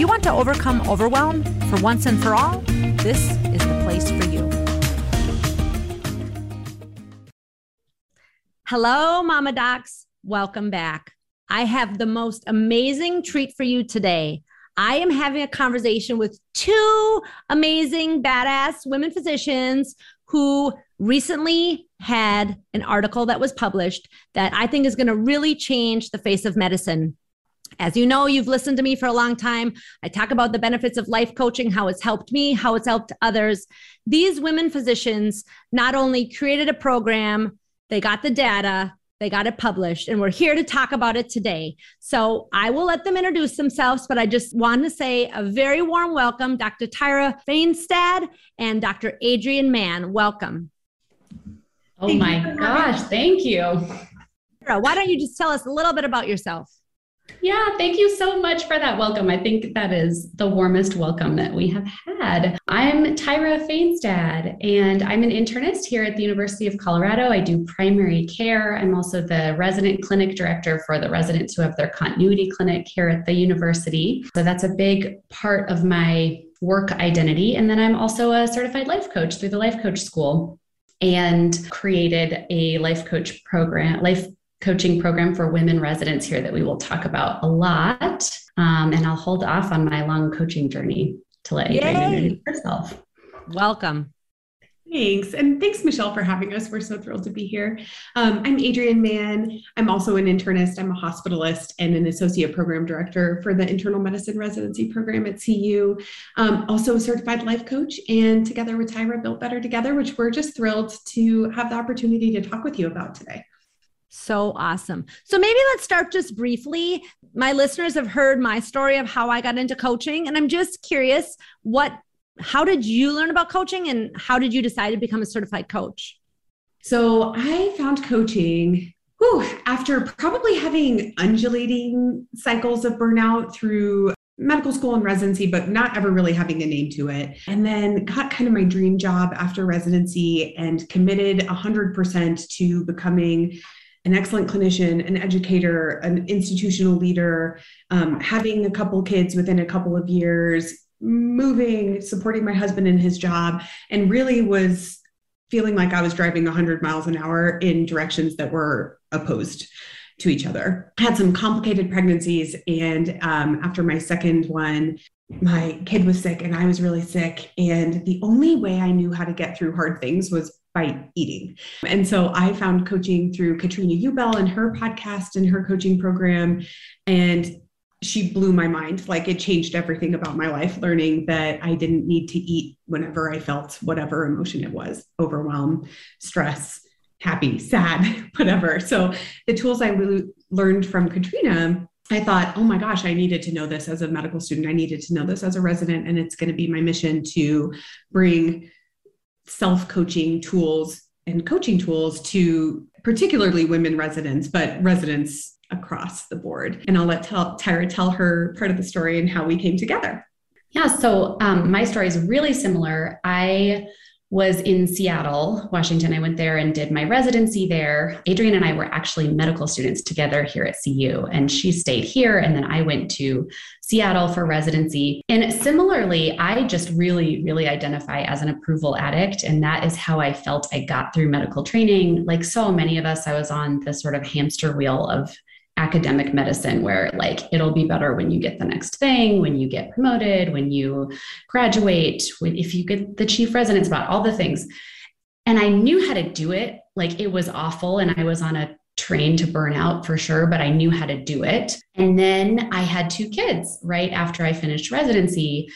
You want to overcome overwhelm for once and for all, this is the place for you. Hello, Mama Docs. Welcome back. I have the most amazing treat for you today. I am having a conversation with two amazing, badass women physicians who recently had an article that was published that I think is going to really change the face of medicine. As you know, you've listened to me for a long time. I talk about the benefits of life coaching, how it's helped me, how it's helped others. These women physicians not only created a program, they got the data, they got it published, and we're here to talk about it today. So I will let them introduce themselves, but I just want to say a very warm welcome, Dr. Tyra Fainstad and Dr. Adrienne Mann. Welcome. Oh thank my gosh, thank you. Why don't you just tell us a little bit about yourself? Yeah, thank you so much for that welcome. I think that is the warmest welcome that we have had. I'm Tyra Fainstad, and I'm an internist here at the University of Colorado. I do primary care. I'm also the resident clinic director for the residents who have their continuity clinic here at the university. So that's a big part of my work identity. And then I'm also a certified life coach through the Life Coach School and created a life coach program, life coaching program for women residents here that we will talk about a lot. Um, and I'll hold off on my long coaching journey to let Adrienne introduce herself. Welcome. Thanks. And thanks, Michelle, for having us. We're so thrilled to be here. Um, I'm Adrienne Mann. I'm also an internist, I'm a hospitalist, and an associate program director for the internal medicine residency program at CU. Um, also a certified life coach. And together with Tyra, Built Better Together, which we're just thrilled to have the opportunity to talk with you about today. So awesome. So maybe let's start just briefly. My listeners have heard my story of how I got into coaching, and I'm just curious what how did you learn about coaching and how did you decide to become a certified coach? So I found coaching whew, after probably having undulating cycles of burnout through medical school and residency, but not ever really having a name to it. And then got kind of my dream job after residency and committed 100% to becoming an excellent clinician, an educator, an institutional leader, um, having a couple kids within a couple of years, moving, supporting my husband in his job, and really was feeling like I was driving 100 miles an hour in directions that were opposed to each other. I had some complicated pregnancies, and um, after my second one, my kid was sick and I was really sick. And the only way I knew how to get through hard things was by eating. And so I found coaching through Katrina Ubel and her podcast and her coaching program. And she blew my mind. Like it changed everything about my life, learning that I didn't need to eat whenever I felt whatever emotion it was overwhelm, stress, happy, sad, whatever. So the tools I learned from Katrina I thought, oh my gosh, I needed to know this as a medical student. I needed to know this as a resident. And it's going to be my mission to bring self coaching tools and coaching tools to particularly women residents, but residents across the board. And I'll let tell, Tyra tell her part of the story and how we came together. Yeah, so um, my story is really similar. I was in Seattle, Washington. I went there and did my residency there. Adrienne and I were actually medical students together here at CU, and she stayed here. And then I went to Seattle for residency. And similarly, I just really, really identify as an approval addict. And that is how I felt I got through medical training. Like so many of us, I was on this sort of hamster wheel of academic medicine where like it'll be better when you get the next thing when you get promoted when you graduate when, if you get the chief residence spot all the things. And i knew how to do it. Like it was awful and i was on a train to burn out for sure but i knew how to do it. And then i had two kids right after i finished residency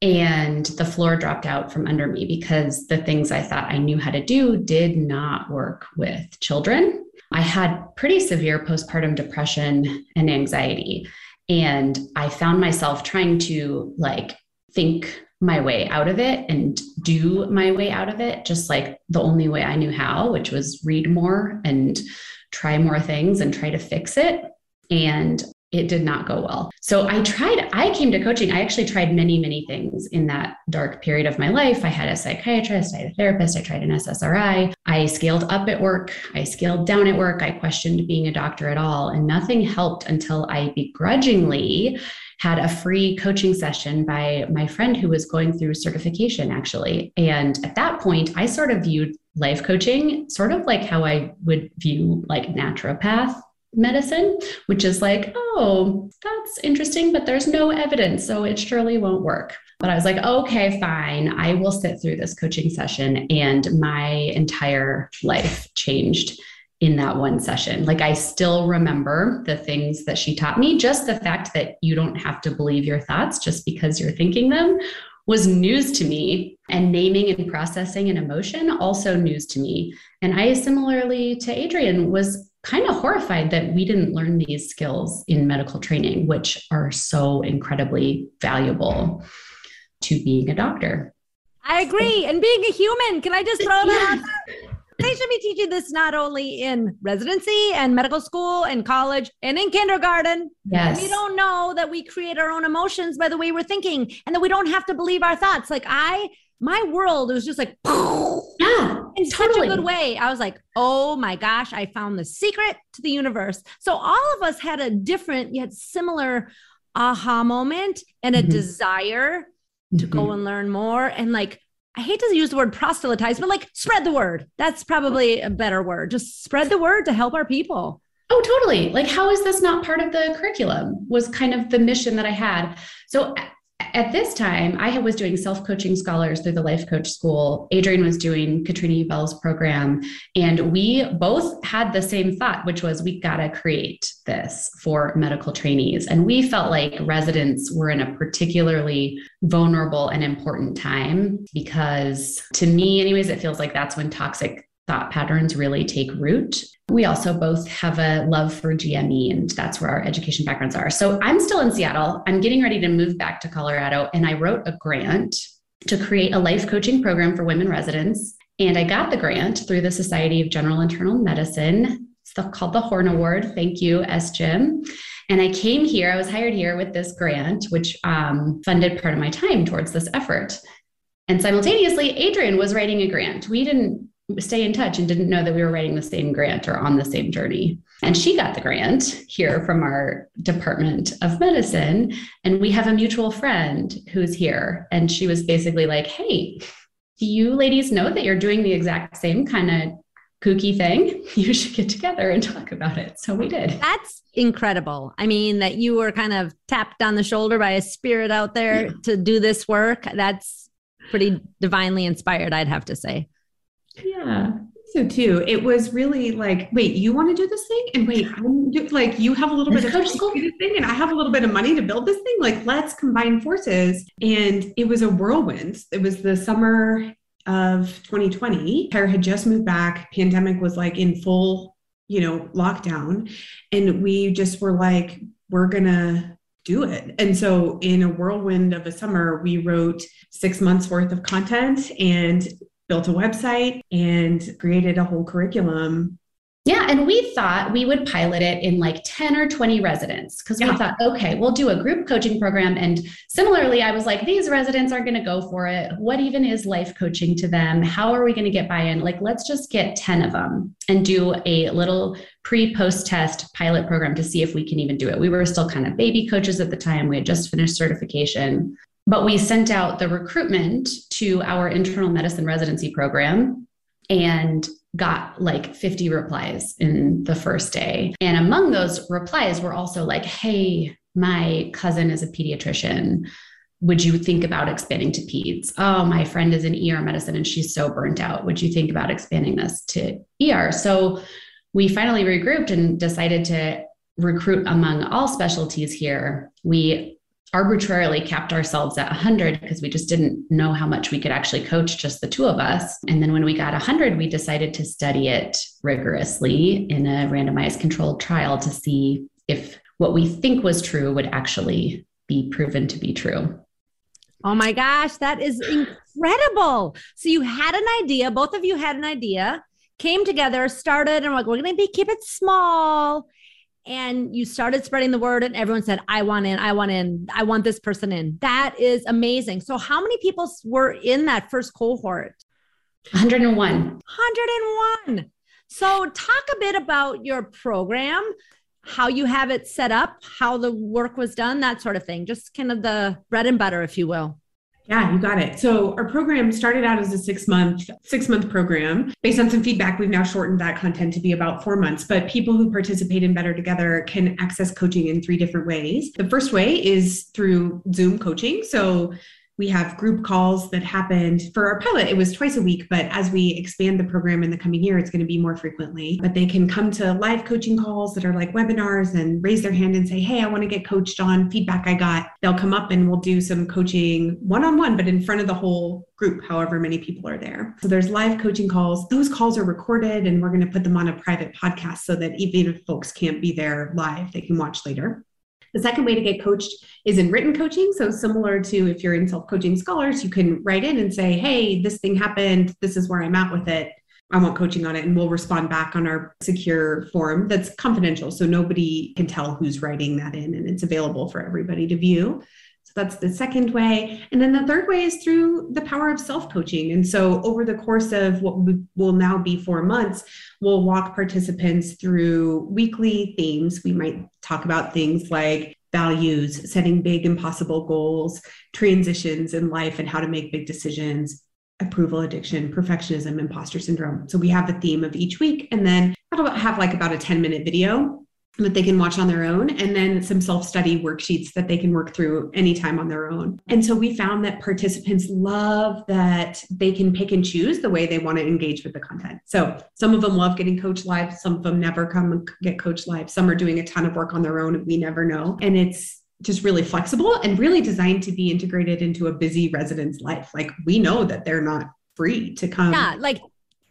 and the floor dropped out from under me because the things i thought i knew how to do did not work with children I had pretty severe postpartum depression and anxiety. And I found myself trying to like think my way out of it and do my way out of it, just like the only way I knew how, which was read more and try more things and try to fix it. And it did not go well. So I tried, I came to coaching. I actually tried many, many things in that dark period of my life. I had a psychiatrist, I had a therapist, I tried an SSRI. I scaled up at work, I scaled down at work, I questioned being a doctor at all, and nothing helped until I begrudgingly had a free coaching session by my friend who was going through certification actually. And at that point, I sort of viewed life coaching sort of like how I would view like naturopath medicine, which is like, oh, that's interesting, but there's no evidence. So it surely won't work. But I was like, okay, fine. I will sit through this coaching session. And my entire life changed in that one session. Like I still remember the things that she taught me. Just the fact that you don't have to believe your thoughts just because you're thinking them was news to me. And naming and processing an emotion also news to me. And I similarly to Adrienne was kind of horrified that we didn't learn these skills in medical training, which are so incredibly valuable to being a doctor. I agree. And being a human, can I just throw that out there? They should be teaching this not only in residency and medical school and college and in kindergarten. Yes. We don't know that we create our own emotions by the way we're thinking and that we don't have to believe our thoughts. Like I my world was just like yeah in totally. such a good way i was like oh my gosh i found the secret to the universe so all of us had a different yet similar aha moment and a mm-hmm. desire to mm-hmm. go and learn more and like i hate to use the word proselytize but like spread the word that's probably a better word just spread the word to help our people Oh, totally. Like, how is this not part of the curriculum? Was kind of the mission that I had. So, at this time, I was doing self coaching scholars through the Life Coach School. Adrienne was doing Katrina Ubel's program. And we both had the same thought, which was we got to create this for medical trainees. And we felt like residents were in a particularly vulnerable and important time because, to me, anyways, it feels like that's when toxic thought patterns really take root. We also both have a love for GME, and that's where our education backgrounds are. So I'm still in Seattle. I'm getting ready to move back to Colorado, and I wrote a grant to create a life coaching program for women residents. And I got the grant through the Society of General Internal Medicine, stuff called the Horn Award. Thank you, SGIM. And I came here, I was hired here with this grant, which um, funded part of my time towards this effort. And simultaneously, Adrienne was writing a grant. We didn't stay in touch and didn't know that we were writing the same grant or on the same journey. And she got the grant here from our Department of Medicine. And we have a mutual friend who's here. And she was basically like, hey, do you ladies know that you're doing the exact same kind of kooky thing? You should get together and talk about it. So we did. That's incredible. I mean, that you were kind of tapped on the shoulder by a spirit out there yeah. to do this work. That's pretty divinely inspired, I'd have to say. Yeah. So too, it was really like, wait, you want to do this thing, and wait, I'm do, like, you have a little bit of school this thing, and I have a little bit of money to build this thing. Like, let's combine forces. And it was a whirlwind. It was the summer of 2020. Tyra had just moved back. Pandemic was like in full, you know, lockdown, and we just were like, we're gonna do it. And so, in a whirlwind of a summer, we wrote six months worth of content and built a website and created a whole curriculum yeah, and we thought we would pilot it in like 10 or 20 residents because yeah. we thought, okay, we'll do a group coaching program. And similarly, I was like, these residents are going to go for it. What even is life coaching to them? How are we going to get buy in? Like, let's just get 10 of them and do a little pre post test pilot program to see if we can even do it. We were still kind of baby coaches at the time. We had just finished certification. But we sent out the recruitment to our internal medicine residency program and got like 50 replies in the first day. And among those replies were also like, hey, my cousin is a pediatrician. Would you think about expanding to peds? Oh, my friend is in ER medicine and she's so burnt out. Would you think about expanding this to ER? So we finally regrouped and decided to recruit among all specialties here. We arbitrarily capped ourselves at 100 because we just didn't know how much we could actually coach just the two of us. And then when we got 100, we decided to study it rigorously in a randomized controlled trial to see if what we think was true would actually be proven to be true. Oh my gosh, that is incredible. So you had an idea, both of you had an idea, came together, started, and like, we're gonna be keep it small. And you started spreading the word, and everyone said, I want in, I want in, I want this person in. That is amazing. So, how many people were in that first cohort? 101. 101. So, talk a bit about your program, how you have it set up, how the work was done, that sort of thing. Just kind of the bread and butter, if you will. Yeah, you got it. So our program started out as a six month six month program. Based on some feedback, we've now shortened that content to be about four months. But people who participate in Better Together can access coaching in three different ways. The first way is through Zoom coaching. So we have group calls that happened for our pilot. It was twice a week, but as we expand the program in the coming year, it's going to be more frequently. But they can come to live coaching calls that are like webinars and raise their hand and say, Hey, I want to get coached on feedback I got. They'll come up and we'll do some coaching one on one, but in front of the whole group, however many people are there. So there's live coaching calls. Those calls are recorded and we're going to put them on a private podcast so that even if folks can't be there live, they can watch later. The second way to get coached is in written coaching. So, similar to if you're in self coaching scholars, you can write in and say, Hey, this thing happened. This is where I'm at with it. I want coaching on it. And we'll respond back on our secure form that's confidential. So, nobody can tell who's writing that in, and it's available for everybody to view. That's the second way. And then the third way is through the power of self coaching. And so, over the course of what will now be four months, we'll walk participants through weekly themes. We might talk about things like values, setting big, impossible goals, transitions in life, and how to make big decisions, approval addiction, perfectionism, imposter syndrome. So we have the theme of each week, and then that'll have like about a 10 minute video that they can watch on their own and then some self-study worksheets that they can work through anytime on their own. And so we found that participants love that they can pick and choose the way they want to engage with the content. So some of them love getting coached live some of them never come and get coached live. Some are doing a ton of work on their own we never know. And it's just really flexible and really designed to be integrated into a busy resident's life. Like we know that they're not free to come yeah like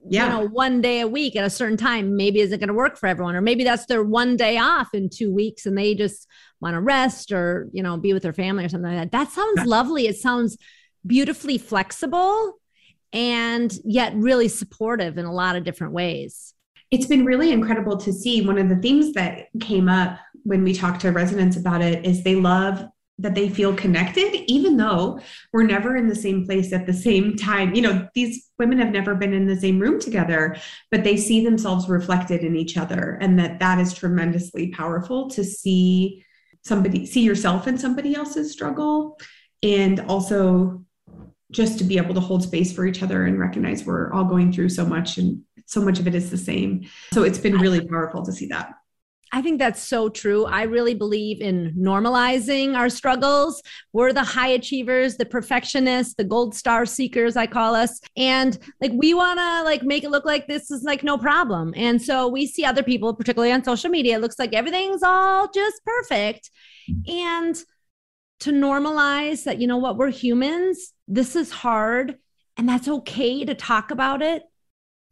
yeah. you know, one day a week at a certain time maybe isn't going to work for everyone. Or maybe that's their one day off in two weeks and they just want to rest or, you know, be with their family or something like that. That sounds lovely. It sounds beautifully flexible and yet really supportive in a lot of different ways. It's been really incredible to see. One of the themes that came up when we talked to residents about it is they love that they feel connected, even though we're never in the same place at the same time. You know, these women have never been in the same room together, but they see themselves reflected in each other. And that that is tremendously powerful to see somebody, see yourself in somebody else's struggle. And also just to be able to hold space for each other and recognize we're all going through so much and so much of it is the same. So it's been really powerful to see that. I think that's so true. I really believe in normalizing our struggles. We're the high achievers, the perfectionists, the gold star seekers, I call us. And like we want to like make it look like this is like no problem. And so we see other people, particularly on social media, it looks like everything's all just perfect. And to normalize that, you know what, we're humans. This is hard. And that's okay to talk about it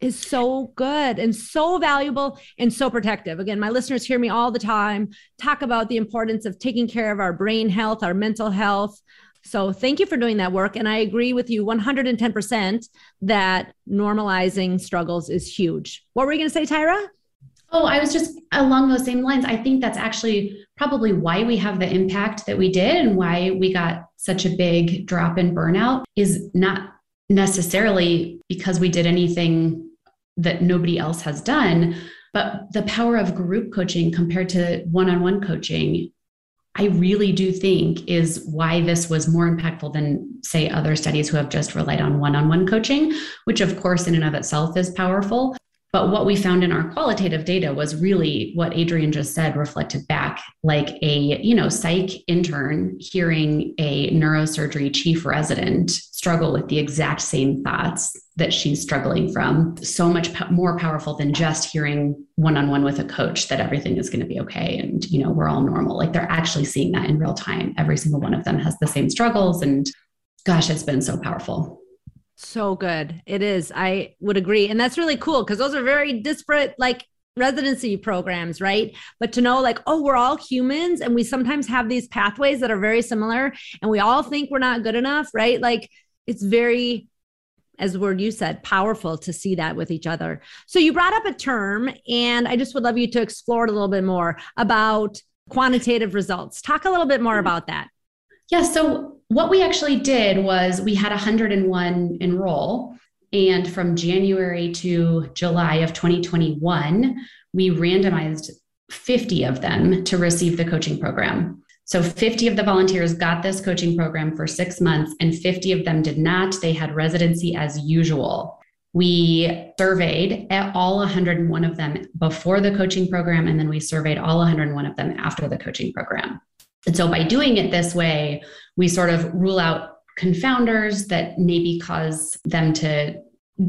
is so good and so valuable and so protective. Again, my listeners hear me all the time talk about the importance of taking care of our brain health, our mental health. So, thank you for doing that work. And I agree with you 110% that normalizing struggles is huge. What were you going to say, Tyra? Oh, I was just along those same lines. I think that's actually probably why we have the impact that we did and why we got such a big drop in burnout is not necessarily because we did anything that nobody else has done, but the power of group coaching compared to one on one coaching, I really do think is why this was more impactful than, say, other studies who have just relied on one on one coaching, which, of course, in and of itself is powerful. But what we found in our qualitative data was really what Adrienne just said reflected back like a, you know, psych intern hearing a neurosurgery chief resident struggle with the exact same thoughts that she's struggling from. So much more powerful than just hearing one-on-one with a coach that everything is going to be okay and, you know, we're all normal. Like they're actually seeing that in real time. Every single one of them has the same struggles and gosh, it's been so powerful. So good. It is. I would agree. And that's really cool because those are very disparate, like residency programs, right? But to know like, oh, we're all humans and we sometimes have these pathways that are very similar and we all think we're not good enough, right? Like it's very as the word you said, powerful to see that with each other. So you brought up a term, and I just would love you to explore it a little bit more about quantitative results. Talk a little bit more hmm. about that. Yeah. So what we actually did was we had 101 enroll. And from January to July of 2021, we randomized 50 of them to receive the coaching program. So 50 of the volunteers got this coaching program for six months, and 50 of them did not. They had residency as usual. We surveyed all 101 of them before the coaching program, and then we surveyed all 101 of them after the coaching program. And so by doing it this way, we sort of rule out confounders that maybe cause them to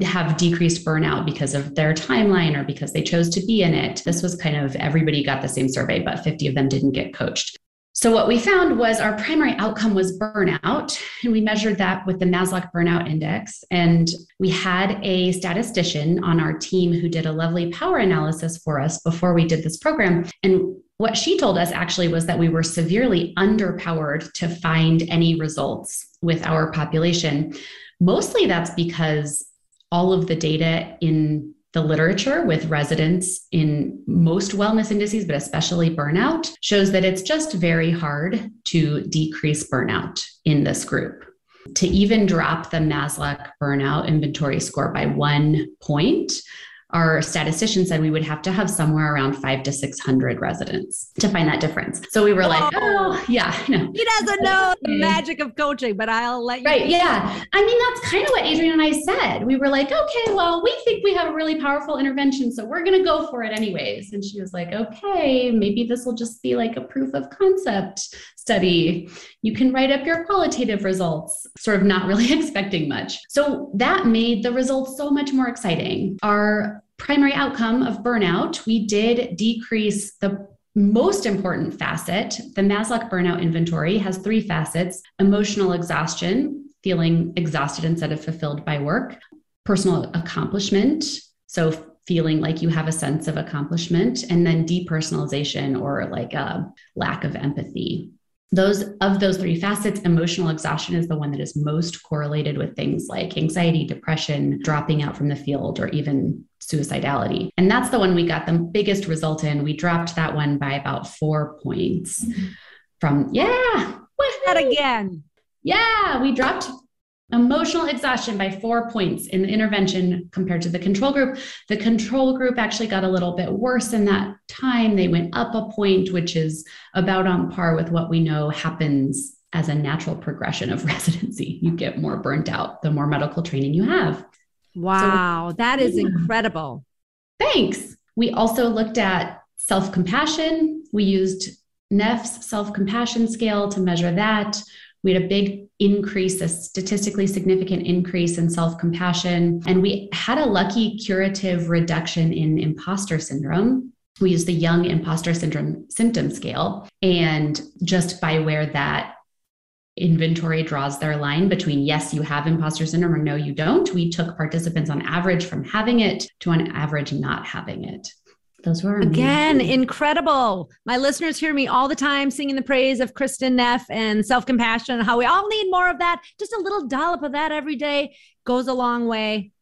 have decreased burnout because of their timeline or because they chose to be in it. This was kind of everybody got the same survey, but 50 of them didn't get coached. So, what we found was our primary outcome was burnout, and we measured that with the Maslach Burnout Index. And we had a statistician on our team who did a lovely power analysis for us before we did this program. And what she told us actually was that we were severely underpowered to find any results with our population. Mostly that's because all of the data in the literature with residents in most wellness indices, but especially burnout, shows that it's just very hard to decrease burnout in this group. To even drop the Maslach burnout inventory score by one point our statistician said we would have to have somewhere around five to 600 residents to find that difference. So we were oh, like, oh, oh yeah, no. He doesn't know the magic of coaching, but I'll let you. Right. Yeah. I mean, that's kind of what Adrienne and I said. We were like, okay, well, we think we have a really powerful intervention. So we're going to go for it anyways. And she was like, okay, maybe this will just be like a proof of concept study. You can write up your qualitative results, sort of not really expecting much. So that made the results so much more exciting. Our primary outcome of burnout, we did decrease the most important facet. The Maslach burnout inventory has three facets emotional exhaustion, feeling exhausted instead of fulfilled by work, personal accomplishment. So, feeling like you have a sense of accomplishment, and then depersonalization or like a lack of empathy those of those three facets emotional exhaustion is the one that is most correlated with things like anxiety depression dropping out from the field or even suicidality. And that's the one we got the biggest result in. We dropped that one by about four points mm-hmm. from yeah that again. Yeah we dropped emotional exhaustion by four points in the intervention compared to the control group. The control group actually got a little bit worse in that time. They went up a point, which is about on par with what we know happens as a natural progression of residency. You get more burnt out the more medical training you have. Wow, so, that is yeah. incredible. Thanks. We also looked at self compassion. We used Neff's self compassion scale to measure that. We had a big increase, a statistically significant increase in self compassion. And we had a lucky curative reduction in imposter syndrome. We used the Young Imposter Syndrome Symptom Scale. And just by where that inventory draws their line between yes, you have imposter syndrome or no, you don't, we took participants on average from having it to on average not having it. Those were amazing. again incredible. My listeners hear me all the time singing the praise of Kristin Neff and self compassion, and how we all need more of that. Just a little dollop of that every day goes a long way.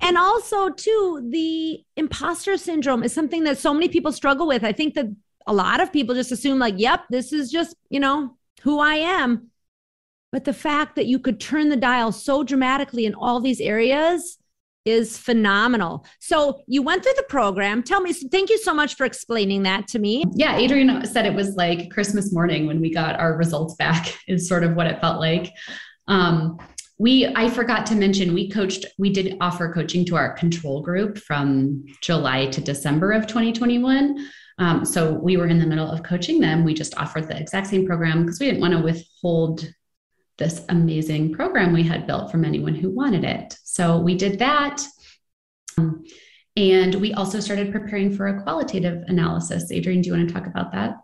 And also, too, the imposter syndrome is something that so many people struggle with. I think that a lot of people just assume, like, yep, this is just, you know, who I am. But the fact that you could turn the dial so dramatically in all these areas is phenomenal. So you went through the program. Tell me, thank you so much for explaining that to me. Yeah, Adrienne said it was like Christmas morning when we got our results back, is sort of what it felt like. Um, we i forgot to mention we coached we did offer coaching to our control group from july to december of 2021 um, so we were in the middle of coaching them we just offered the exact same program because we didn't want to withhold this amazing program we had built from anyone who wanted it. So we did that. Um, and we also started preparing for a qualitative analysis. Adrienne, do you want to talk about that?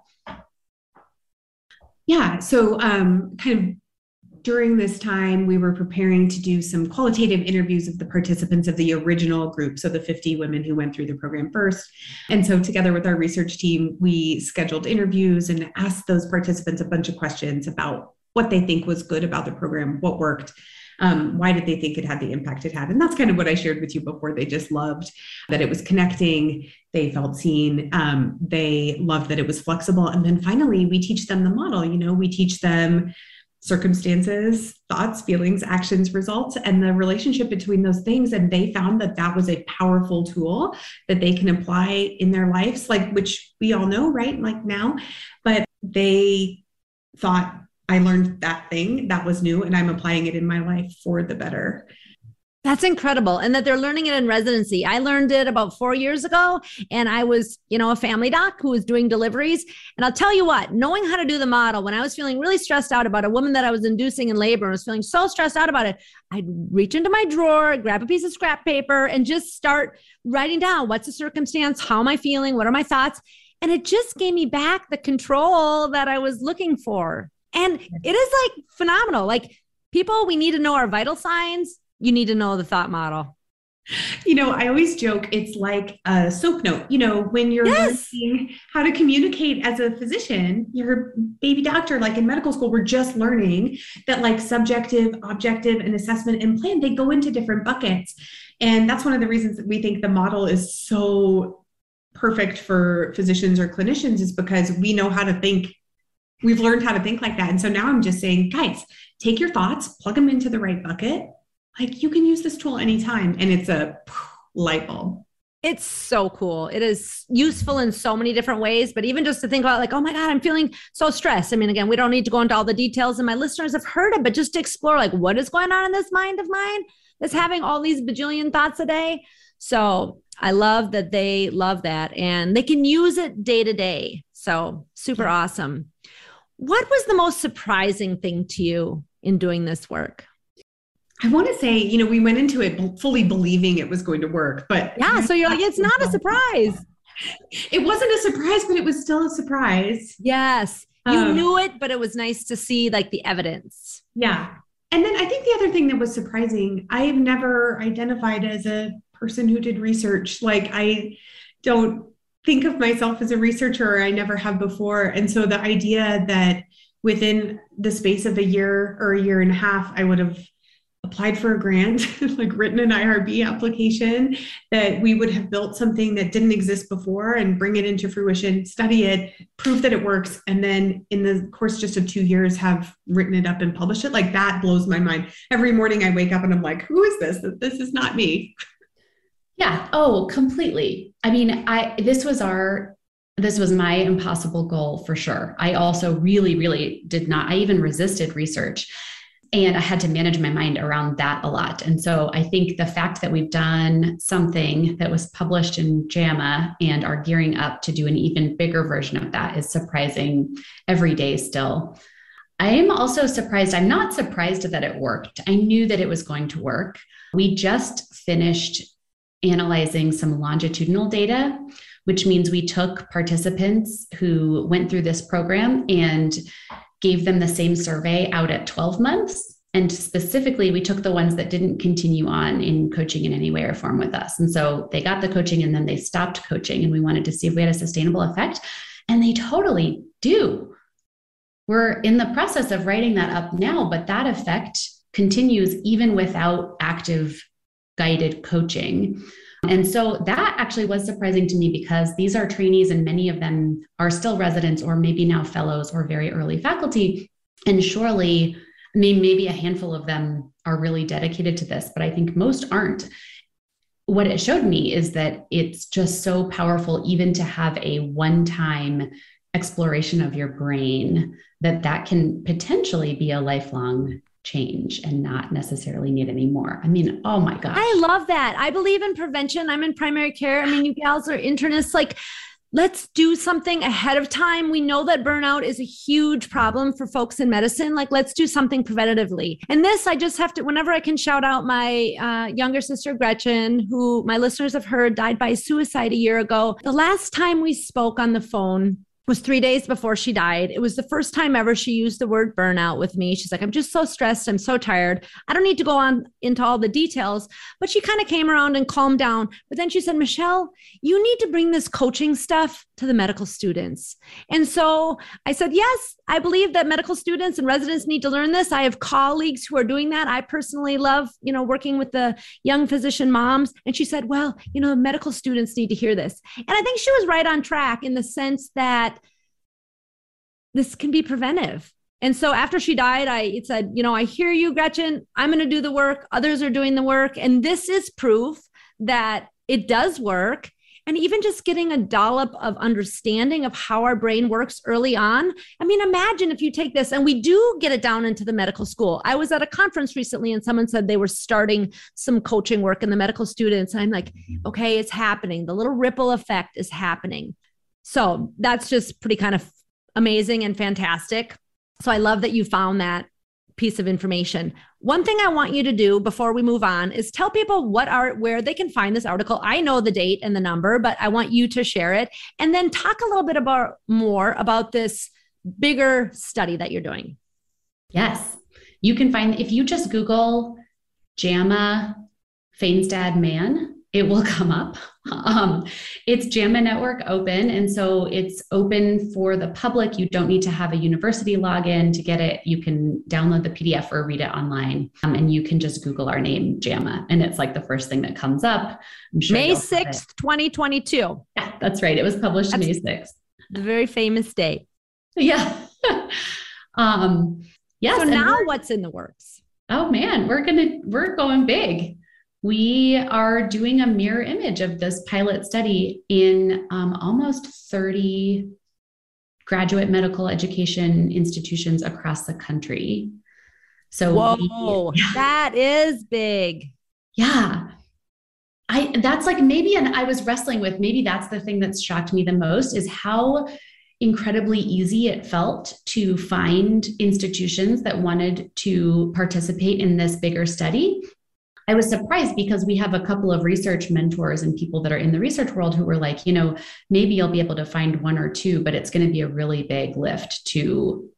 Yeah. So, um, kind of during this time, we were preparing to do some qualitative interviews of the participants of the original group. So, the 50 women who went through the program first. And so, together with our research team, we scheduled interviews and asked those participants a bunch of questions about what they think was good about the program, what worked. Um, why did they think it had the impact it had? And that's kind of what I shared with you before. They just loved that it was connecting, they felt seen, um, they loved that it was flexible. And then finally, we teach them the model. You know, we teach them circumstances, thoughts, feelings, actions, results, and the relationship between those things. And they found that that was a powerful tool that they can apply in their lives, like which we all know, right? Like now, but they thought, I learned that thing that was new and I'm applying it in my life for the better. That's incredible. And that they're learning it in residency. I learned it about four years ago, and I was, you know, a family doc who was doing deliveries. And I'll tell you what, knowing how to do the model, when I was feeling really stressed out about a woman that I was inducing in labor and was feeling so stressed out about it, I'd reach into my drawer, grab a piece of scrap paper, and just start writing down what's the circumstance, how am I feeling, what are my thoughts. And it just gave me back the control that I was looking for. And it is like phenomenal. Like, people, we need to know our vital signs you need to know the thought model. You know, I always joke it's like a SOAP note. You know, when you're yes. learning how to communicate as a physician, you're baby doctor, like in medical school, we're just learning that like subjective, objective, and assessment and plan, they go into different buckets. And that's one of the reasons that we think the model is so perfect for physicians or clinicians is because we know how to think. We've learned how to think like that. And so now I'm just saying, guys, take your thoughts, plug them into the right bucket, like you can use this tool anytime and it's a light bulb it's so cool. It is useful in so many different ways, but even just to think about like, oh my God, I'm feeling so stressed. I mean, again, we don't need to go into all the details and my listeners have heard it, but just to explore like what is going on in this mind of mine that's having all these bajillion thoughts a day. So I love that they love that and they can use it day to day. So super awesome. What was the most surprising thing to you in doing this work? I want to say, you know, we went into it fully believing it was going to work, but yeah, so you're like, it's not a surprise. It wasn't a surprise, but it was still a surprise. Yes. You um, knew it, but it was nice to see like the evidence. Yeah. And then I think the other thing that was surprising, I've never identified as a person who did research. Like I don't think of myself as a researcher, I never have before. And so the idea that within the space of a year or a year and a half, I would have applied for a grant, like written an IRB application, that we would have built something that didn't exist before and bring it into fruition, study it, prove that it works, and then in the course just of two years have written it up and published it. Like that blows my mind. Every morning I wake up and I'm like, who is this? This is not me. Yeah. Oh, completely. I mean, I this was our this was my impossible goal for sure. I also really, really did not, I even resisted research and I had to manage my mind around that a lot. And so I think the fact that we've done something that was published in JAMA and are gearing up to do an even bigger version of that is surprising every day still. I am also surprised. I'm not surprised that it worked. I knew that it was going to work. We just finished analyzing some longitudinal data, which means we took participants who went through this program and gave them the same survey out at 12 months. And specifically, we took the ones that didn't continue on in coaching in any way or form with us. And so they got the coaching and then they stopped coaching. And we wanted to see if we had a sustainable effect. And they totally do. We're in the process of writing that up now, but that effect continues even without active guided coaching. And so that actually was surprising to me because these are trainees and many of them are still residents or maybe now fellows or very early faculty. And surely, I mean, maybe a handful of them are really dedicated to this, but I think most aren't. What it showed me is that it's just so powerful, even to have a one time exploration of your brain, that that can potentially be a lifelong change and not necessarily need any more. I mean, oh my gosh. I love that. I believe in prevention. I'm in primary care. I mean, you gals are internists. Like, let's do something ahead of time. We know that burnout is a huge problem for folks in medicine. Like, let's do something preventatively. And this, I just have to, whenever I can shout out my uh, younger sister, Gretchen, who my listeners have heard died by suicide a year ago. The last time we spoke on the phone, was three days before she died. It was the first time ever she used the word burnout with me. She's like, I'm just so stressed. I'm so tired. I don't need to go on into all the details, but she kind of came around and calmed down. But then she said, Michelle, you need to bring this coaching stuff to the medical students. And so I said, Yes, I believe that medical students and residents need to learn this. I have colleagues who are doing that. I personally love, you know, working with the young physician moms. And she said, Well, you know, medical students need to hear this. And I think she was right on track in the sense that this can be preventive. And so after she died, I said, you know, I hear you, Gretchen. I'm going to do the work. Others are doing the work. And this is proof that it does work. And even just getting a dollop of understanding of how our brain works early on. I mean, imagine if you take this and we do get it down into the medical school. I was at a conference recently and someone said they were starting some coaching work in the medical students. And I'm like, mm-hmm. okay, it's happening. The little ripple effect is happening. So that's just pretty kind of amazing and fantastic. So I love that you found that piece of information. One thing I want you to do before we move on is tell people what are where they can find this article. I know the date and the number, but I want you to share it and then talk a little bit about more about this bigger study that you're doing. Yes. You can find if you just Google JAMA Fainstad Mann, it will come up. Um, it's JAMA Network open. And so it's open for the public. You don't need to have a university login to get it. You can download the PDF or read it online. Um, and you can just Google our name, JAMA. And it's like the first thing that comes up. I'm sure May 6th, 2022. Yeah, that's right. It was published that's May 6th. The very famous date. Yeah. um, yes. So now what's in the works? Oh man, we're gonna we're going big we are doing a mirror image of this pilot study in um, almost 30 graduate medical education institutions across the country. So, whoa, we, yeah. that is big. Yeah. I that's like maybe and I was wrestling with maybe that's the thing that's shocked me the most is how incredibly easy it felt to find institutions that wanted to participate in this bigger study I was surprised because we have a couple of research mentors and people that are in the research world who were like, you know, maybe you'll be able to find one or two, but it's going to be a really big lift to,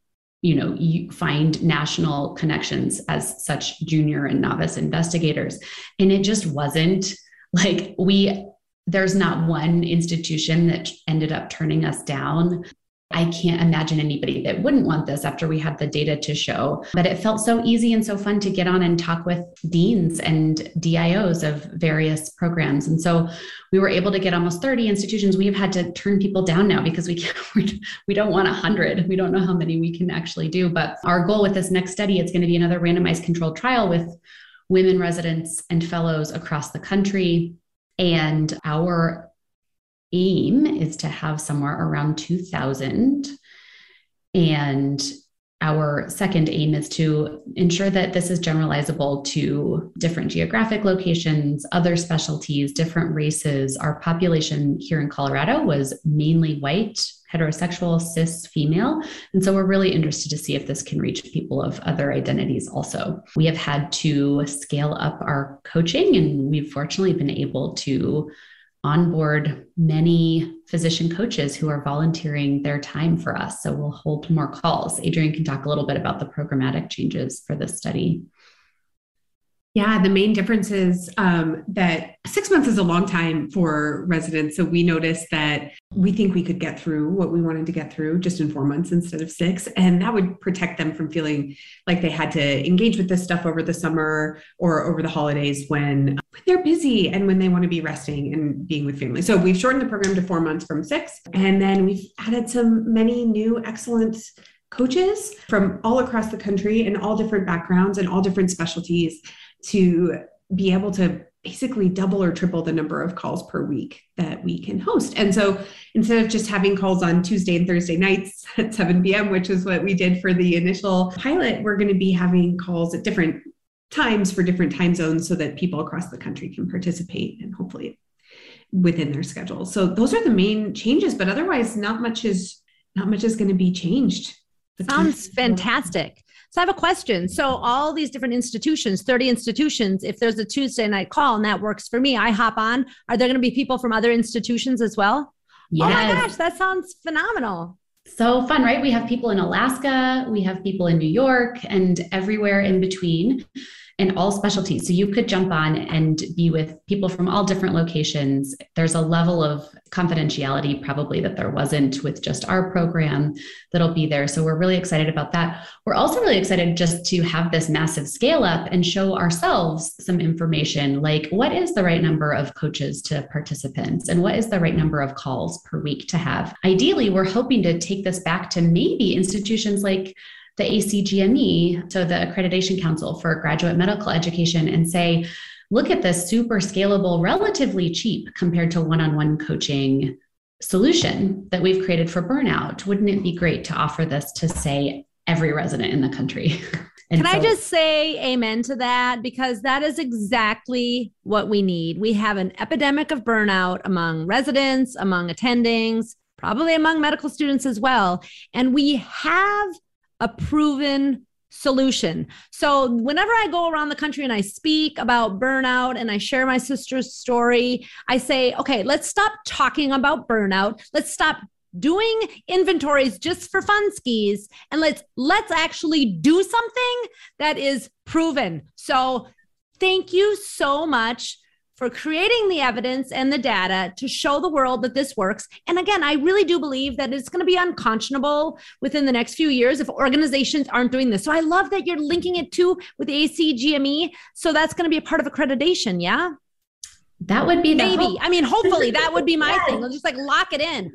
you know, find national connections as such junior and novice investigators. And it just wasn't like we, there's not one institution that ended up turning us down. I can't imagine anybody that wouldn't want this after we had the data to show. But it felt so easy and so fun to get on and talk with deans and DIOs of various programs. And so we were able to get almost 30 institutions. We have had to turn people down now because we can't, we don't want 100. We don't know how many we can actually do. But our goal with this next study, it's going to be another randomized controlled trial with women residents and fellows across the country. And our aim is to have somewhere around 2000 and our second aim is to ensure that this is generalizable to different geographic locations, other specialties, different races. Our population here in Colorado was mainly white, heterosexual, cis female. And so we're really interested to see if this can reach people of other identities also. We have had to scale up our coaching, and we've fortunately been able to onboard many physician coaches who are volunteering their time for us. So we'll hold more calls. Adrienne can talk a little bit about the programmatic changes for this study. Yeah, the main difference is um, that six months is a long time for residents. So we noticed that we think we could get through what we wanted to get through just in four months instead of six. And that would protect them from feeling like they had to engage with this stuff over the summer or over the holidays when, when they're busy and when they want to be resting and being with family. So we've shortened the program to four months from six. And then we've added some many new excellent coaches from all across the country and all different backgrounds and all different specialties to be able to basically double or triple the number of calls per week that we can host. And so instead of just having calls on Tuesday and Thursday nights at 7 p.m., which is what we did for the initial pilot, we're going to be having calls at different times for different time zones so that people across the country can participate and hopefully within their schedule. So those are the main changes, but otherwise not much is not much is going to be changed. Sounds fantastic. So I have a question. So all these different institutions, 30 institutions, if there's a Tuesday night call and that works for me, I hop on. Are there going to be people from other institutions as well? Yes. Oh my gosh, that sounds phenomenal. So fun, right? We have people in Alaska, we have people in New York, and everywhere in between and all specialties. So you could jump on and be with people from all different locations. There's a level of confidentiality probably that there wasn't with just our program that'll be there. So we're really excited about that. We're also really excited just to have this massive scale up and show ourselves some information like what is the right number of coaches to participants and what is the right number of calls per week to have. Ideally, we're hoping to take this back to maybe institutions like the ACGME, so the Accreditation Council for Graduate Medical Education, and say, look at this super scalable, relatively cheap compared to one on one coaching solution that we've created for burnout. Wouldn't it be great to offer this to, say, every resident in the country? Can so- I just say amen to that? Because that is exactly what we need. We have an epidemic of burnout among residents, among attendings, probably among medical students as well. And we have a proven solution. So whenever I go around the country and I speak about burnout and I share my sister's story, I say, okay, let's stop talking about burnout. Let's stop doing inventories just for fun skis and let's let's actually do something that is proven. So thank you so much for creating the evidence and the data to show the world that this works. And again, I really do believe that it's going to be unconscionable within the next few years if organizations aren't doing this. So I love that you're linking it to with ACGME. So that's going to be a part of accreditation. Yeah. That would be maybe. I mean, hopefully that would be my yes. thing. We'll just like lock it in.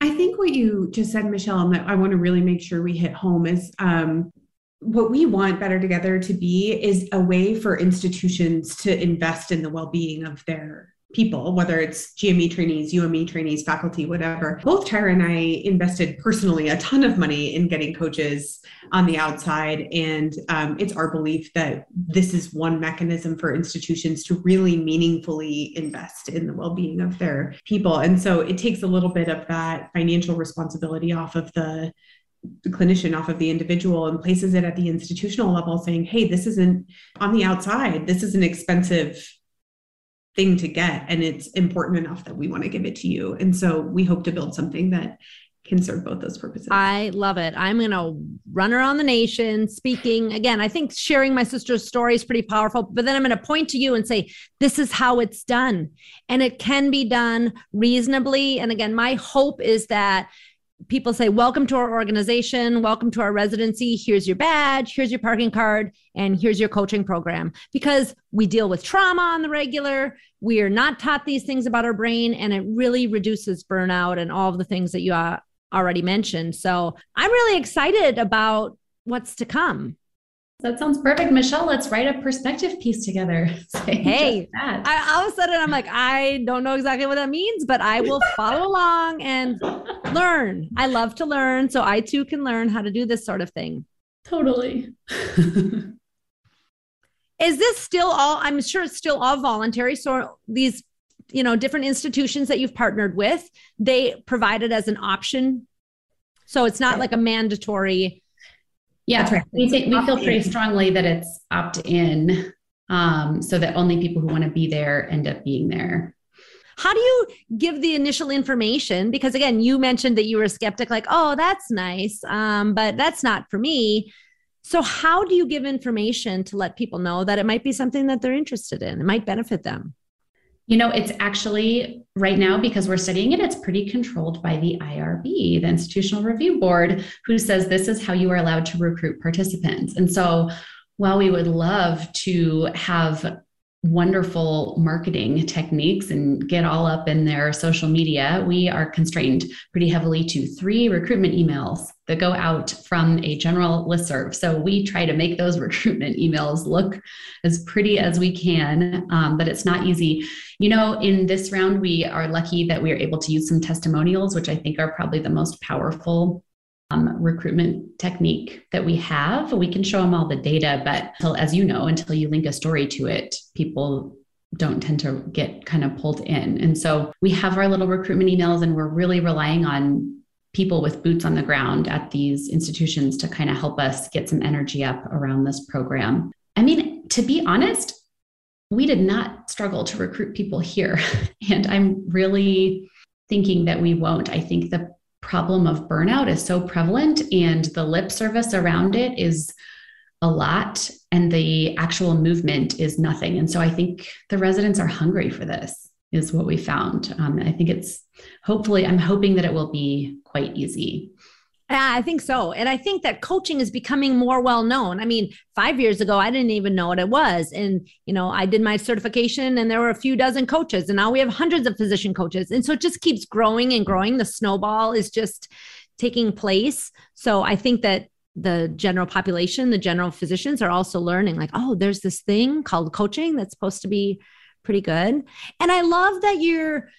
I think what you just said, Michelle, and that I want to really make sure we hit home is um, what we want Better Together to be is a way for institutions to invest in the well being of their people, whether it's GME trainees, UME trainees, faculty, whatever. Both Tyra and I invested personally a ton of money in getting coaches on the outside. And um, it's our belief that this is one mechanism for institutions to really meaningfully invest in the well being of their people. And so it takes a little bit of that financial responsibility off of the the clinician off of the individual and places it at the institutional level saying hey this isn't on the outside this is an expensive thing to get and it's important enough that we want to give it to you and so we hope to build something that can serve both those purposes. I love it. I'm going to run around the nation speaking. Again, I think sharing my sister's story is pretty powerful, but then I'm going to point to you and say, this is how it's done. And it can be done reasonably. And again, my hope is that people say, Welcome to our organization, welcome to our residency. Here's your badge, here's your parking card, and here's your coaching program. Because we deal with trauma on the regular. We are not taught these things about our brain, and it really reduces burnout and all of the things that you uh, already mentioned. So I'm really excited about what's to come. That sounds perfect. Michelle, let's write a perspective piece together. hey, I, all of a sudden I'm like, I don't know exactly what that means, but I will follow along and learn. I love to learn. So I too can learn how to do this sort of thing. Totally. Is this still all? I'm sure it's still all voluntary. So these, you know, different institutions that you've partnered with, they provide it as an option. So it's not like a mandatory yeah, right. we think we feel pretty strongly that it's opt in, um, so that only people who want to be there end up being there. How do you give the initial information? Because again, you mentioned that you were a skeptic, like, oh, that's nice, um, but that's not for me. So, how do you give information to let people know that it might be something that they're interested in? It might benefit them. You know, it's actually right now because we're studying it, it's pretty controlled by the IRB, the Institutional Review Board, who says this is how you are allowed to recruit participants. And so while we would love to have wonderful marketing techniques and get all up in their social media, we are constrained pretty heavily to three recruitment emails that go out from a general listserv. So we try to make those recruitment emails look as pretty as we can, um, but it's not easy. You know, in this round, we are lucky that we are able to use some testimonials, which I think are probably the most powerful um, recruitment technique that we have. We can show them all the data, but until, as you know, until you link a story to it, people don't tend to get kind of pulled in. And so we have our little recruitment emails, and we're really relying on people with boots on the ground at these institutions to kind of help us get some energy up around this program. I mean, to be honest, we did not struggle to recruit people here. and I'm really thinking that we won't. I think the problem of burnout is so prevalent and the lip service around it is a lot and the actual movement is nothing. And so I think the residents are hungry for this, is what we found. Um, I think it's hopefully, I'm hoping that it will be quite easy. Yeah, I think so. And I think that coaching is becoming more well known. I mean, five years ago, I didn't even know what it was. And, you know, I did my certification and there were a few dozen coaches, and now we have hundreds of physician coaches. And so it just keeps growing and growing. The snowball is just taking place. So I think that the general population, the general physicians are also learning, like, oh, there's this thing called coaching that's supposed to be pretty good. And I love that you're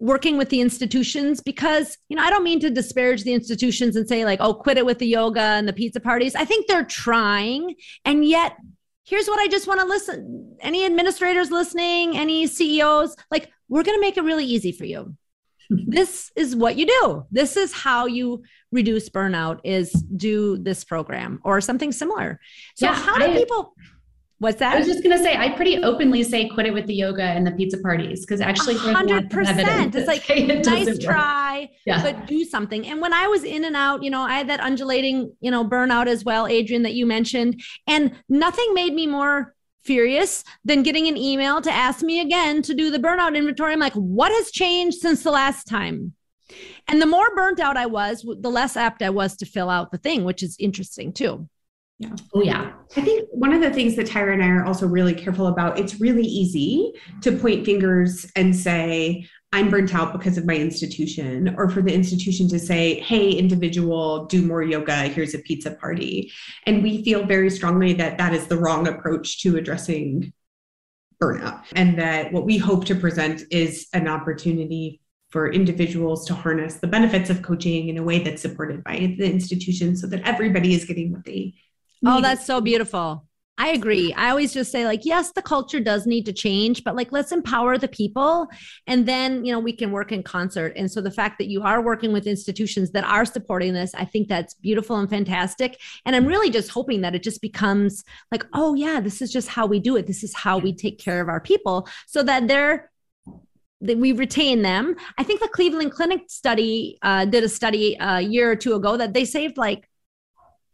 working with the institutions because you know i don't mean to disparage the institutions and say like oh quit it with the yoga and the pizza parties. I think they're trying. And yet here's what i just want to listen any administrators listening any ceos like we're going to make it really easy for you. This is what you do. This is how you reduce burnout is do this program or something similar. So yeah, how do I, people What's that? I was just going to say, I pretty openly say quit it with the yoga and the pizza parties because actually, hundred percent. It's like it nice try, yeah. but do something. And when I was in and out, you know, I had that undulating, you know, burnout as well, Adrienne, that you mentioned, and nothing made me more furious than getting an email to ask me again to do the burnout inventory. I'm like, what has changed since the last time? And the more burnt out I was, the less apt I was to fill out the thing, which is interesting too. Yeah. Oh, yeah. I think one of the things that Tyra and I are also really careful about, it's really easy to point fingers and say, I'm burnt out because of my institution, or for the institution to say, hey, individual, do more yoga, here's a pizza party. And we feel very strongly that that is the wrong approach to addressing burnout. And that what we hope to present is an opportunity for individuals to harness the benefits of coaching in a way that's supported by the institution so that everybody is getting what they Oh, that's so beautiful. I agree. I always just say, like, yes, the culture does need to change, but like, let's empower the people. And then, you know, we can work in concert. And so the fact that you are working with institutions that are supporting this, I think that's beautiful and fantastic. And I'm really just hoping that it just becomes like, oh, yeah, this is just how we do it. This is how we take care of our people so that they're that we retain them. I think the Cleveland Clinic study uh, did a study a year or two ago that they saved like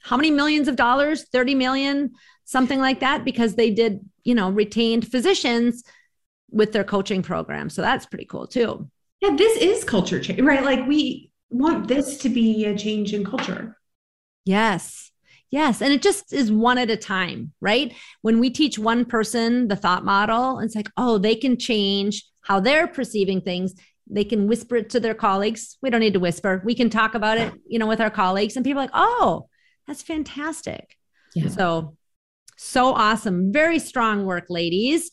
how many millions of dollars? 30 million something like that because they did you know retained physicians with their coaching program. So that's pretty cool too. Yeah this is culture change right? Like we want this to be a change in culture. Yes. Yes and it just is one at a time right? When we teach one person the thought model it's like oh they can change how they're perceiving things. They can whisper it to their colleagues. We don't need to whisper. We can talk about it you know with our colleagues. And people are like oh that's fantastic. Yeah. So, so awesome. Very strong work, ladies.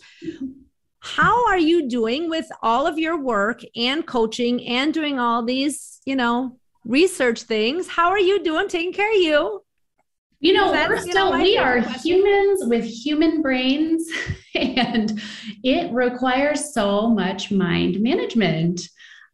How are you doing with all of your work and coaching and doing all these, you know, research things? How are you doing taking care of you? You know, we're still, we are question? humans with human brains, and it requires so much mind management.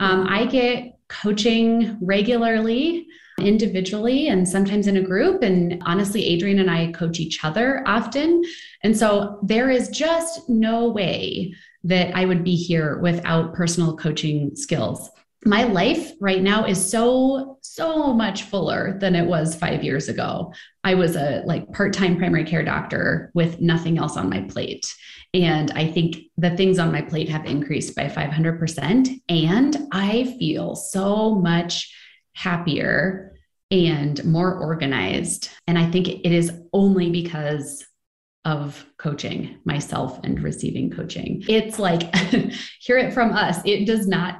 Um, I get coaching regularly individually and sometimes in a group. And honestly, Adrienne and I coach each other often. And so there is just no way that I would be here without personal coaching skills. My life right now is so, so much fuller than it was five years ago. I was a like part-time primary care doctor with nothing else on my plate. And I think the things on my plate have increased by 500%. And I feel so much happier and more organized. And I think it is only because of coaching myself and receiving coaching. It's like, hear it from us. It does not,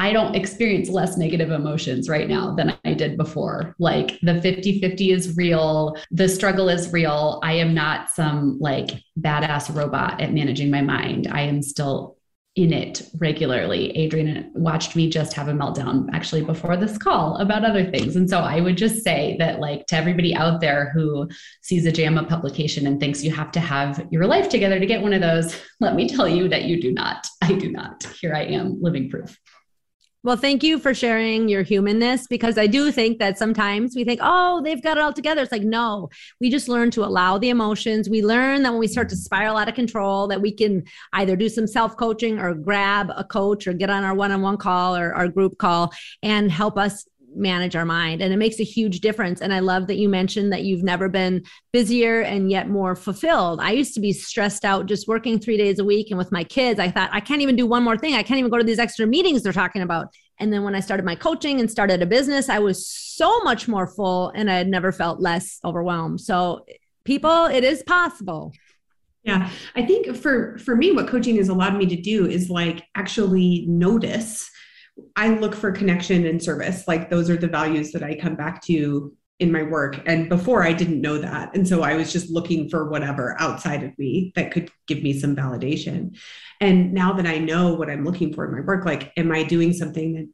I don't experience less negative emotions right now than I did before. Like the 50 50 is real, the struggle is real. I am not some like badass robot at managing my mind. I am still in it regularly. Adrienne watched me just have a meltdown actually before this call about other things. And so I would just say that, like, to everybody out there who sees a JAMA publication and thinks you have to have your life together to get one of those, let me tell you that you do not. I do not. Here I am, living proof. Well, thank you for sharing your humanness because I do think that sometimes we think, oh, they've got it all together. It's like, no, we just learn to allow the emotions. We learn that when we start to spiral out of control, that we can either do some self coaching or grab a coach or get on our one on one call or our group call and help us manage our mind. And it makes a huge difference. And I love that you mentioned that you've never been busier and yet more fulfilled. I used to be stressed out just working three days a week. And with my kids, I thought, I can't even do one more thing. I can't even go to these extra meetings they're talking about. And then when I started my coaching and started a business, I was so much more full and I had never felt less overwhelmed. So, people, it is possible. Yeah, I think for for me what coaching has allowed me to do is like actually notice I look for connection and service. Like those are the values that I come back to in my work. And before I didn't know that. And so I was just looking for whatever outside of me that could give me some validation. And now that I know what I'm looking for in my work, like, am I doing something that,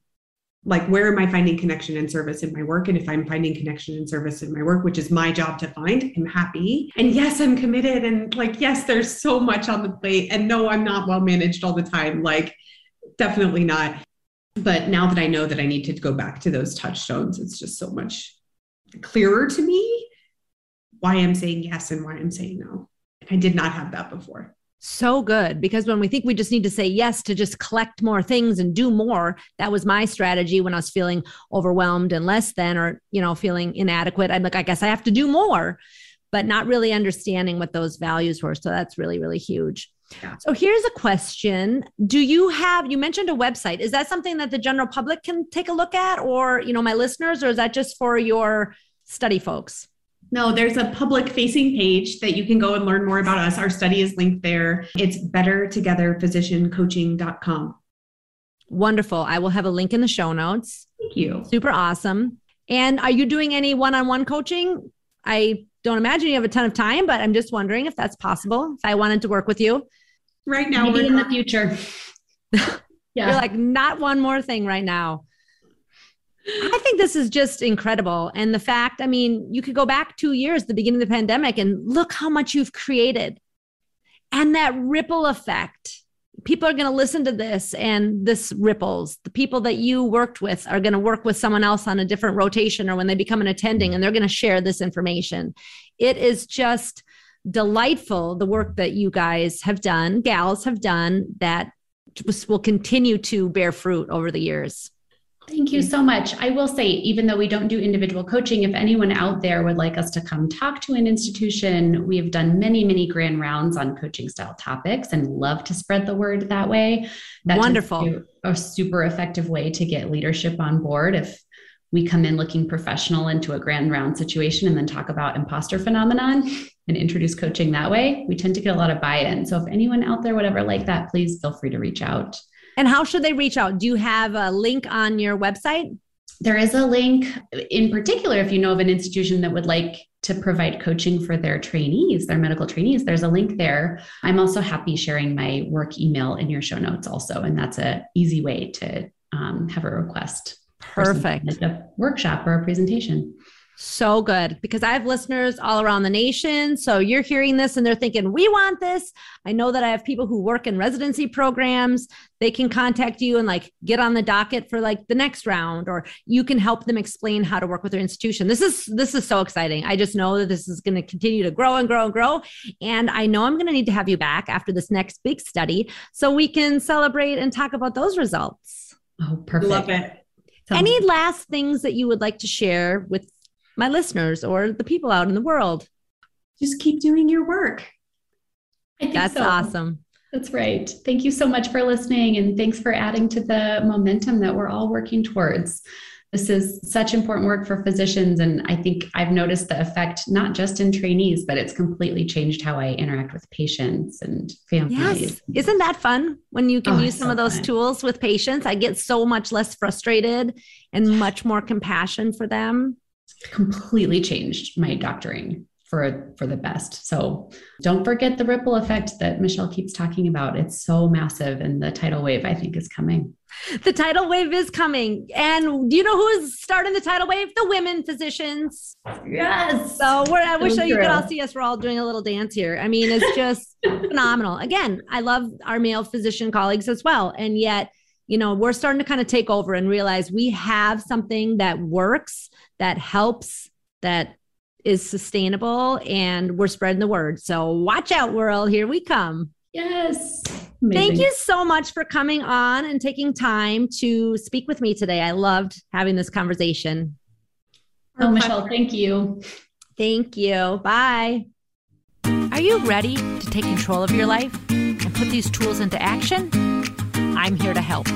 like, where am I finding connection and service in my work? And if I'm finding connection and service in my work, which is my job to find, I'm happy. And yes, I'm committed. And like, yes, there's so much on the plate. And no, I'm not well managed all the time. Like, definitely not but now that I know that I need to go back to those touchstones, it's just so much clearer to me why I'm saying yes and why I'm saying no. I did not have that before. So good. Because when we think we just need to say yes to just collect more things and do more, that was my strategy when I was feeling overwhelmed and less than, or, you know, feeling inadequate. I'm like, I guess I have to do more, but not really understanding what those values were. So that's really, really huge. Yeah. So here's a question. Do you have you mentioned a website? Is that something that the general public can take a look at or, you know, my listeners or is that just for your study folks? No, there's a public facing page that you can go and learn more about us. Our study is linked there. It's bettertogetherphysiciancoaching.com. Wonderful. I will have a link in the show notes. Thank you. Super awesome. And are you doing any one on one coaching? I don't imagine you have a ton of time, but I'm just wondering if that's possible. If I wanted to work with you right now, maybe in the future. yeah, you're like not one more thing right now. I think this is just incredible. And the fact, I mean, you could go back two years, the beginning of the pandemic, and look how much you've created. And that ripple effect people are going to listen to this and this ripples. The people that you worked with are going to work with someone else on a different rotation or when they become an attending and they're going to share this information. It is just delightful the work that you guys have done gals have done that will continue to bear fruit over the years Thank you so much. I will say, even though we don't do individual coaching, if anyone out there would like us to come talk to an institution, we have done many, many grand rounds on coaching style topics and love to spread the word that way. That's Wonderful. A super effective way to get leadership on board. If we come in looking professional into a grand round situation and then talk about imposter phenomenon and introduce coaching that way, we tend to get a lot of buy in. So if anyone out there would ever like that, please feel free to reach out. And how should they reach out? Do you have a link on your website? There is a link in particular if you know of an institution that would like to provide coaching for their trainees, their medical trainees, there's a link there. I'm also happy sharing my work email in your show notes also. And that's a easy way to um, have a request. Perfect. Like a workshop or a presentation. So good because I have listeners all around the nation. So you're hearing this and they're thinking, we want this. I know that I have people who work in residency programs. They can contact you and like get on the docket for like the next round, or you can help them explain how to work with their institution. This is this is so exciting. I just know that this is going to continue to grow and grow and grow. And I know I'm going to need to have you back after this next big study so we can celebrate and talk about those results. Oh, perfect. Love it. Any last things that you would like to share with my listeners or the people out in the world. Just keep doing your work. That's so. awesome. That's right. Thank you so much for listening. And thanks for adding to the momentum that we're all working towards. This is such important work for physicians. And I think I've noticed the effect not just in trainees, but it's completely changed how I interact with patients and families. Yes. Isn't that fun when you can oh, use some so of those fun. tools with patients? I get so much less frustrated and much more compassion for them completely changed my doctoring for for the best. So don't forget the ripple effect that Michelle keeps talking about. It's so massive and the tidal wave I think is coming. The tidal wave is coming. And do you know who is starting the tidal wave? The women physicians. Yes. So we're, I wish you could all see us. We're all doing a little dance here. I mean, it's just phenomenal. Again, I love our male physician colleagues as well. And yet you know, we're starting to kind of take over and realize we have something that works, that helps, that is sustainable, and we're spreading the word. So watch out, world. Here we come. Yes. Amazing. Thank you so much for coming on and taking time to speak with me today. I loved having this conversation. Oh, Michelle, thank you. Thank you. Bye. Are you ready to take control of your life and put these tools into action? I'm here to help.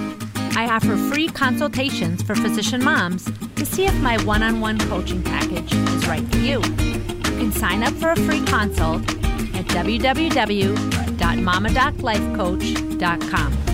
I offer free consultations for physician moms to see if my one on one coaching package is right for you. You can sign up for a free consult at www.mamadoclifecoach.com.